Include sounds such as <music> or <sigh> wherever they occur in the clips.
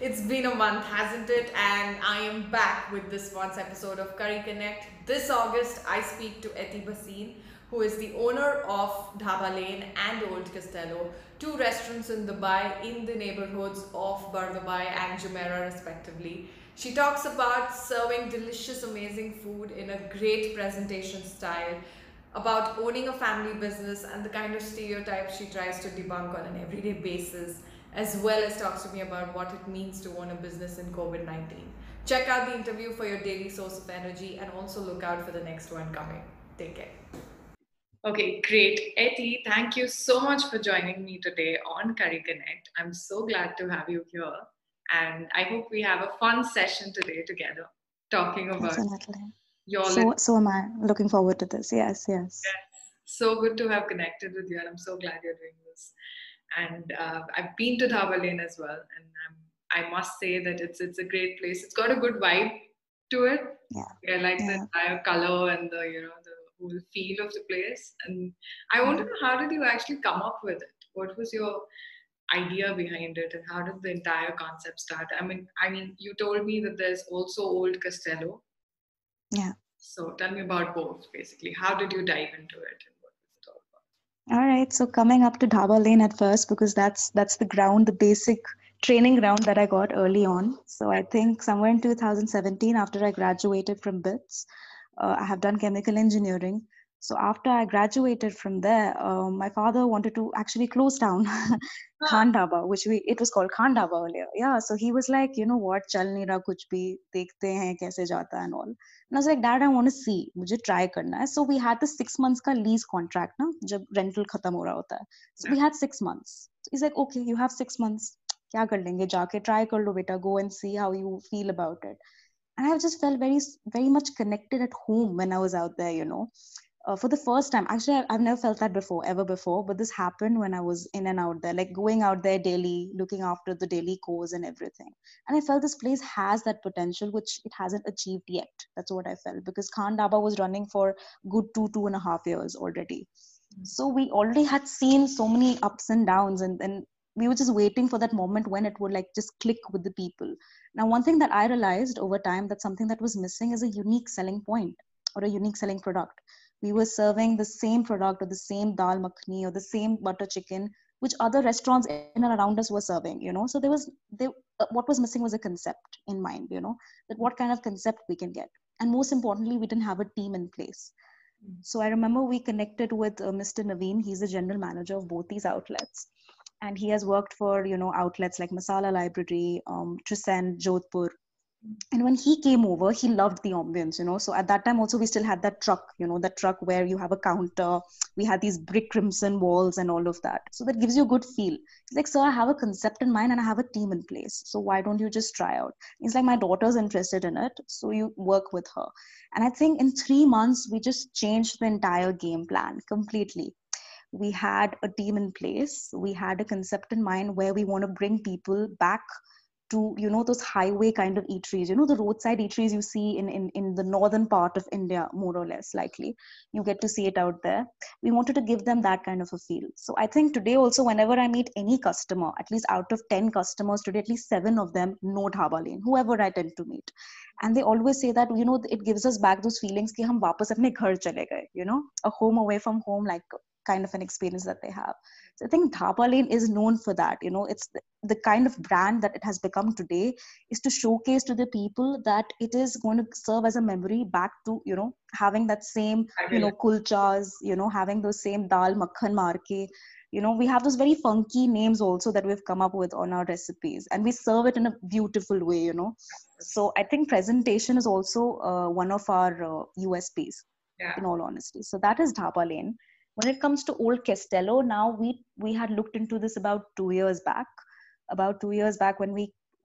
It's been a month, hasn't it? And I am back with this month's episode of Curry Connect. This August, I speak to Eti Bhasin, who is the owner of Dhaba Lane and Old Castello, two restaurants in Dubai in the neighborhoods of Bur Dubai and Jumeirah, respectively. She talks about serving delicious, amazing food in a great presentation style, about owning a family business and the kind of stereotypes she tries to debunk on an everyday basis as well as talks to me about what it means to own a business in COVID 19. Check out the interview for your daily source of energy and also look out for the next one coming. Take care. Okay, great. Eti, thank you so much for joining me today on Curry Connect. I'm so glad to have you here. And I hope we have a fun session today together talking about Definitely. your. So, so am I. Looking forward to this. Yes, yes. Yes. So good to have connected with you, and I'm so glad you're doing this and uh, I've been to Dhaba Lane as well, and I'm, i must say that it's it's a great place. It's got a good vibe to it. Yeah, I like yeah. the entire color and the you know the whole feel of the place. And I want to know how did you actually come up with it? What was your idea behind it, and how did the entire concept start? I mean, I mean, you told me that there's also Old Castello. Yeah. So tell me about both, basically. How did you dive into it? All right. So coming up to Dhaba Lane at first because that's that's the ground, the basic training ground that I got early on. So I think somewhere in 2017, after I graduated from BITS, uh, I have done chemical engineering. So after I graduated from there, um, my father wanted to actually close down <laughs> Khan Dhaba, which we it was called Khan Dhaba earlier. Yeah, so he was like, you know what, chal nahi raha kuch bhi, dekhte hain kaise jata and all. And I was like, Dad, I want to see, mujhe try karna hai. So we had the six months ka lease contract, na, jab rental khatam ho raha hota hai. So we had six months. So he's like, okay, you have six months. क्या कर लेंगे जाके try कर लो बेटा go and see how you feel about it and i just felt very very much connected at home when i was out there you know uh, for the first time actually I've, never felt that before ever before but this happened when i was in and out there like going out there daily looking after the daily course and everything. And i felt this place has that potential which it hasn't achieved yet. That's what i felt because khan dhaba was running for good two two and a half years already. Mm-hmm. so we already had seen so many ups and downs and then we were just waiting for that moment when it would like just click with the people. Now one thing that i realized over time that something that was missing is a unique selling point or a unique selling product we were serving the same product or the same dal makhni or the same butter chicken which other restaurants in and around us were serving you know? So there was there, uh, what was missing was a concept in mind you know? That what kind of concept we can get. And most importantly we didn't have a team in place. Mm-hmm. so i remember we connected with uh, mr naveen. He's the general manager of both these outlets. And he has worked for you know outlets like masala library um, Tresind, jodhpur and when he came over he loved the ambience you know. So at that time also we still had that truck you know that truck where you have a counter. We had these brick crimson walls and all of that. So that gives you a good feel. He's like sir i have a concept in mind and i have a team in place. So why don't you just try out? He's like my daughter's interested in it so you work with her. And i think in three months we just changed the entire game plan completely. We had a team in place. We had a concept in mind where we want to bring people back to you know those highway kind of eateries you know the roadside eateries you see in, in in the northern part of india more or less likely. You get to see it out there. We wanted to give them that kind of a feel. So i think today also whenever i meet any customer at least out of 10 customers today at least seven of them know dhaba lane whoever i tend to meet. And they always say that you know it gives us back those feelings ki hum apne ghar chale gaye you know a home away from home like kind of an experience that they have. So I think Dhaba Lane is known for that. You know, it's the, the kind of brand that it has become today is to showcase to the people that it is going to serve as a memory back to, you know, having that same, you know, kulchas, you know, having those same dal makhan marke. You know, we have those very funky names also that we've come up with on our recipes, and we serve it in a beautiful way. You know, so I think presentation is also uh, one of our uh, USPs. Yeah. In all honesty, so that is Dhaba Lane when it comes to old castello now we we had looked into this about two years back about two years back when we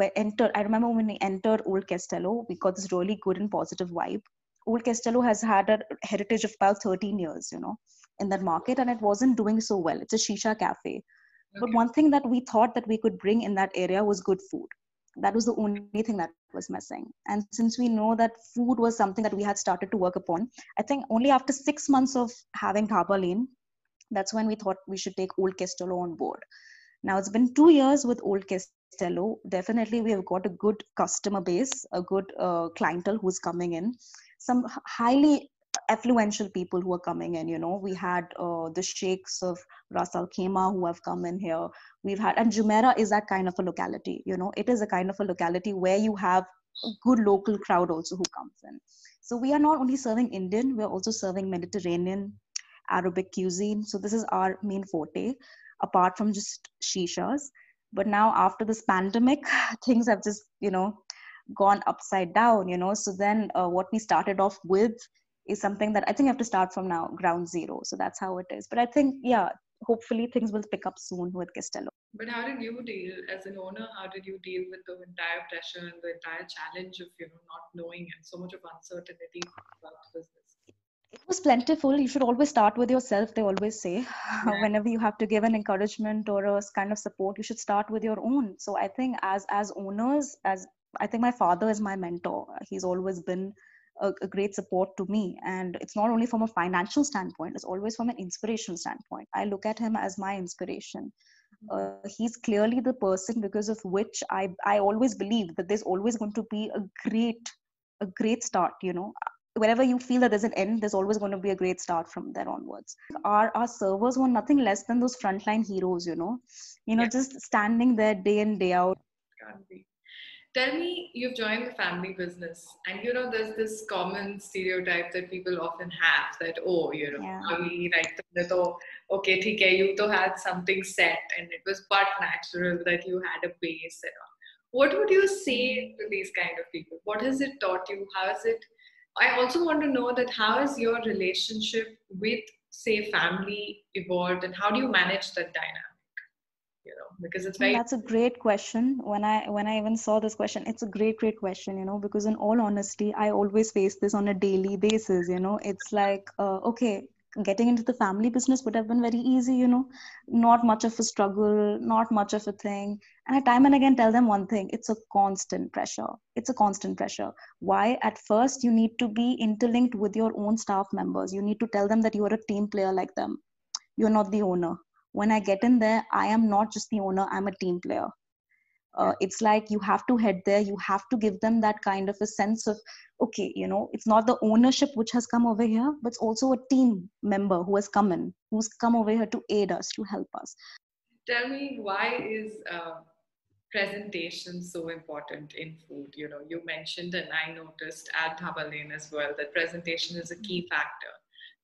were entered i remember when we entered old castello we got this really good and positive vibe. Old castello has had a heritage of about 13 years you know in that market and it wasn't doing so well. It's a shisha cafe. Okay. but one thing that we thought that we could bring in that area was good food that was the only thing that was missing and since we know that food was something that we had started to work upon i think only after six months of having Lane, that's when we thought we should take old castello on board Now it's been two years with Old Castello. Definitely, we have got a good customer base, a good uh, clientele who's coming in. Some highly affluential people who are coming in. You know, we had uh, the sheikhs of Ras Al Khaimah who have come in here. We've had, and Jumeirah is that kind of a locality. You know, it is a kind of a locality where you have a good local crowd also who comes in. So we are not only serving Indian, we're also serving Mediterranean, Arabic cuisine. So this is our main forte, apart from just shishas. But now after this pandemic, <laughs> things have just, you know, gone upside down, you know. So then uh, what we started off with is something that I think I have to start from now, ground zero. So that's how it is. But I think, yeah, hopefully things will pick up soon with Castello. But how did you deal as an owner? How did you deal with the entire pressure and the entire challenge of you know not knowing and so much of uncertainty about the business? It was plentiful. You should always start with yourself. They always say, <laughs> yeah. whenever you have to give an encouragement or a kind of support, you should start with your own. So I think as as owners, as I think my father is my mentor. He's always been a, a, great support to me. And it's not only from a financial standpoint it's always from an inspirational standpoint. I look at him as my inspiration. Uh, he's clearly the person because of which i i always believe that there's always going to be a great a great start you know. Wherever you feel that there's an end there's always going to be a great start from there onwards. Our our servers were nothing less than those frontline heroes you know. You know yeah. just standing there day in day out tell me you've joined the family business and you know there's this common stereotype that people often have that oh you know yeah. we like okay okay you to had something set and it was but natural that you had a base and all what would you say to these kind of people? What has it taught you? How is it i also want to know that how is your relationship with say family evolved and how do you manage that dynamic you know because it's very that's a great question. When i when i even saw this question it's a great great question you know because in all honesty i always face this on a daily basis you know. It's like uh, okay getting into the family business would have been very easy you know. Not much of a struggle not much of a thing. And i time and again tell them one thing it's a constant pressure. It's a constant pressure. Why? At first you need to be interlinked with your own staff members. You need to tell them that you are a team player like them. You're not the owner when i get in there i am not just the owner i'm a team player. Uh, it's like you have to head there you have to give them that kind of a sense of okay you know it's not the ownership which has come over here but it's also a team member who has come in who's come over here to aid us to help us. Tell me why is uh, presentation so important in food? You know you mentioned and i noticed at dhaba lane as well that presentation is a key factor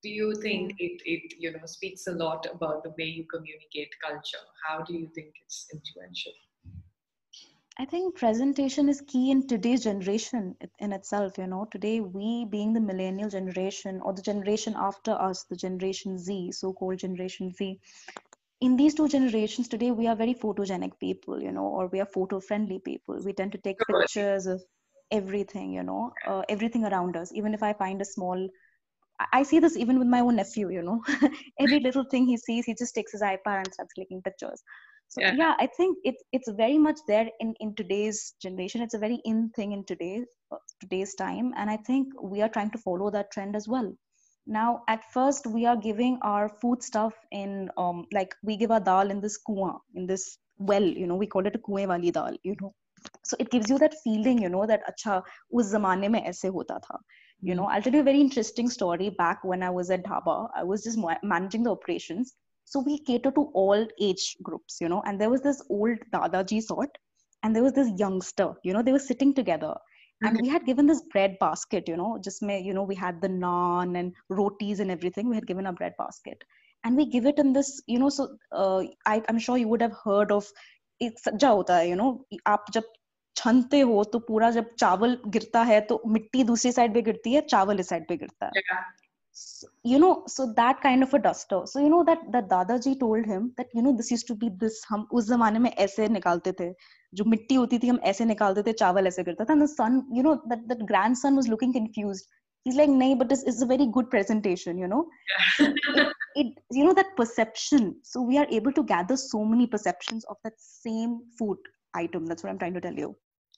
do you think it, it you know speaks a lot about the way you communicate culture how do you think it's influential I think presentation is key in today's generation in itself. You know, today we being the millennial generation or the generation after us, the generation Z, so called generation Z, in these two generations today, we are very photogenic people, you know, or we are photo friendly people. We tend to take pictures of everything, you know, uh, everything around us. Even if I find a small I see this even with my own nephew, you know. <laughs> Every little thing he sees, he just takes his iPad and starts clicking pictures. So yeah, yeah I think it's it's very much there in, in today's generation. It's a very in thing in today's uh, today's time. And I think we are trying to follow that trend as well. Now, at first, we are giving our food stuff in um like we give our dal in this kuwa, in this well, you know, we call it a kuwe wali dal, you know. So it gives you that feeling, you know, that acha us zamane mein aise hota tha you know i'll tell you a very interesting story back when i was at dhaba i was just managing the operations so we cater to all age groups you know and there was this old dadaji sort and there was this youngster you know they were sitting together and we had given this bread basket you know just may you know we had the naan and rotis and everything we had given a bread basket and we give it in this you know so uh, I, i'm sure you would have heard of it's hota you know आप जब छनते हो तो पूरा जब चावल गिरता है तो मिट्टी दूसरी साइड पे गिरती है चावल इस साइड पे गिरता है। You know so that kind of a duster so you know that the dadaji told him that you know this is to be this हम उस जमाने में ऐसे निकालते थे। जो मिट्टी होती थी हम ऐसे निकालते थे चावल ऐसे गिरता था। Son you know that that grandson looking confuse He's like, nay, but this is a very good presentation, you know. it, it, you know, that perception. So we are able to gather so many perceptions of that same food. Item. That's what I'm trying to tell you.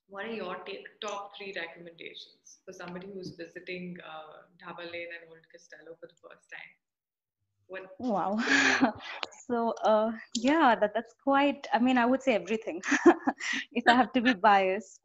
What are your top three recommendations for somebody who's visiting uh, Dhaba Lane and Old Castello for the first time? What? Wow. <laughs> so uh, yeah, that that's quite. I mean, I would say everything <laughs> if I have to be biased.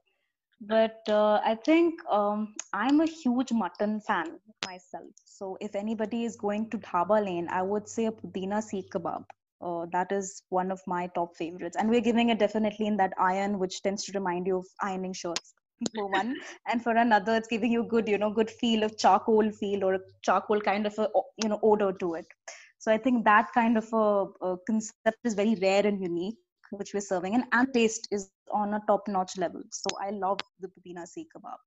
But uh, I think um, I'm a huge mutton fan myself. So if anybody is going to Dhaba Lane, I would say a Pudina Seekh Kebab. Uh, that is one of my top favorites. And we're giving it definitely in that iron, which tends to remind you of ironing shirts for <laughs> one. and for another, it's giving you good, you know, good feel of charcoal feel or a charcoal kind of a, you know, odor to it. So I think that kind of a, a concept is very rare and unique, which we're serving. And, and taste is on a top notch level. So I love the Pudina Seekh Kebab.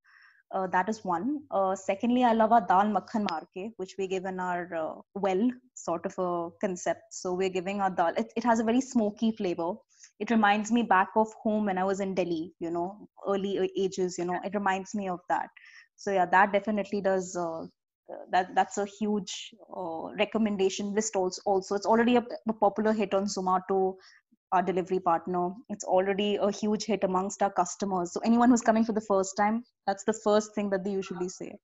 Uh, that is one. Uh, secondly, I love our dal makhan marke, which we give in our uh, well sort of a concept. So we're giving our dal. It, it has a very smoky flavor. It reminds me back of home when I was in Delhi, you know, early ages, you know, it reminds me of that. So yeah, that definitely does. Uh, that that's a huge uh, recommendation list also also it's already a, a popular hit on zomato our delivery partner. It's already a huge hit amongst our customers. So anyone who's coming for the first time, that's the first thing that they usually say.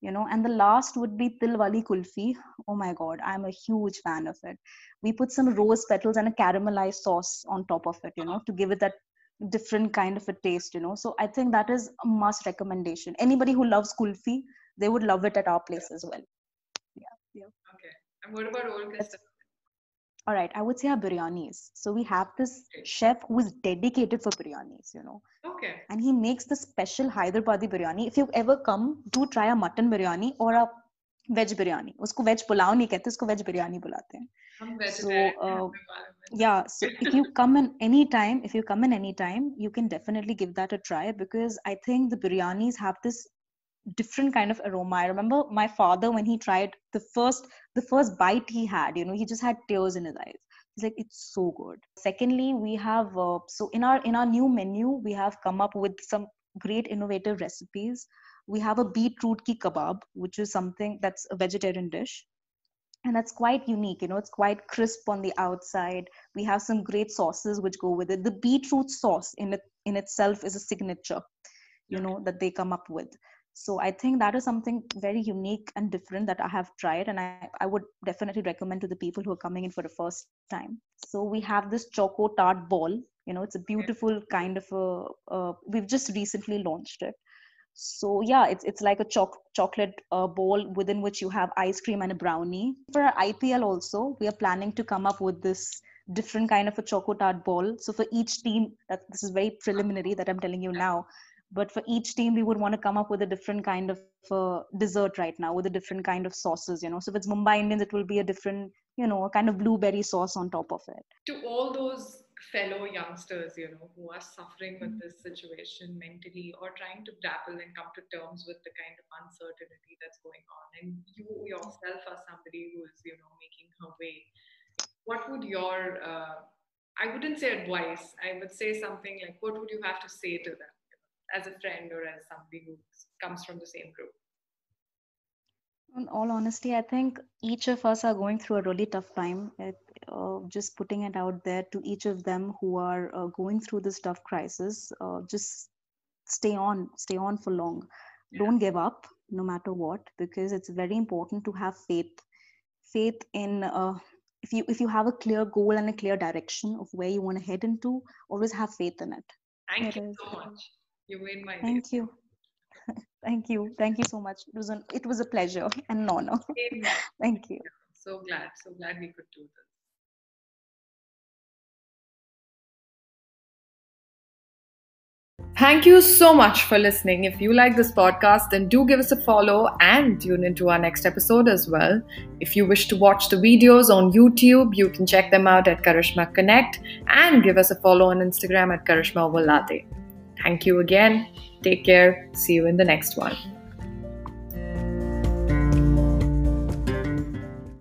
You know, and the last would be Tilwali Kulfi. Oh my god, I'm a huge fan of it. We put some rose petals and a caramelized sauce on top of it, you know, to give it that different kind of a taste, you know. So I think that is a must recommendation. Anybody who loves kulfi, they would love it at our place as well. Yeah. Yeah. Okay. And what about Old Custom? all right i would say our biryanis so we have this chef who is dedicated for biryanis you know okay and he makes the special hyderabadi biryani if you ever come do try a mutton biryani or a veg biryani उसको veg pulao नहीं कहते उसको veg biryani बुलाते हैं so uh, yeah so if you come in any time if you come in any time you can definitely give that a try because i think the biryanis have this different kind of aroma i remember my father when he tried the first the first bite he had you know he just had tears in his eyes. He's like it's so good. Secondly we have uh, so in our in our new menu we have come up with some great innovative recipes. We have a beetroot ki kebab which is something that's a vegetarian dish and that's quite unique you know it's quite crisp on the outside. We have some great sauces which go with it. The beetroot sauce in it in itself is a signature you know that they come up with so i think that is something very unique and different that i have tried and i, I would definitely recommend to the people who are coming in for the first time. So we have this choco tart ball. You know it's a beautiful kind of a uh, we've just recently launched it. So yeah it's it's like a choc- chocolate uh, bowl within which you have ice cream and a brownie. For our ipl also we are planning to come up with this different kind of a choco tart ball. So for each team that this is very preliminary that i'm telling you now but for each team we would want to come up with a different kind of uh, dessert right now with a different kind of sauces you know. So if it's mumbai indians it will be a different you know a kind of blueberry sauce on top of it. To all those fellow youngsters you know who are suffering with this situation mentally or trying to grapple and come to terms with the kind of uncertainty that's going on and you yourself are somebody who is you know making her way what would your uh, i wouldn't say advice i would say something like what would you have to say to them as a friend or as somebody who comes from the same group? In all honesty, I think each of us are going through a really tough time. It, uh, just putting it out there to each of them who are uh, going through this tough crisis, uh, just stay on, stay on for long. Yeah. Don't give up, no matter what, because it's very important to have faith. Faith in uh, if you if you have a clear goal and a clear direction of where you want to head into, always have faith in it. Thank it you is, so much. You made my Thank day. you. <laughs> Thank you. Thank you so much. It was an it was a pleasure and an honor. <laughs> Thank you. So glad. So glad we could do this. Thank you so much for listening. If you like this podcast, then do give us a follow and tune into our next episode as well. If you wish to watch the videos on YouTube, you can check them out at Karishma Connect and give us a follow on Instagram at Karishma Thank you again. Take care. See you in the next one.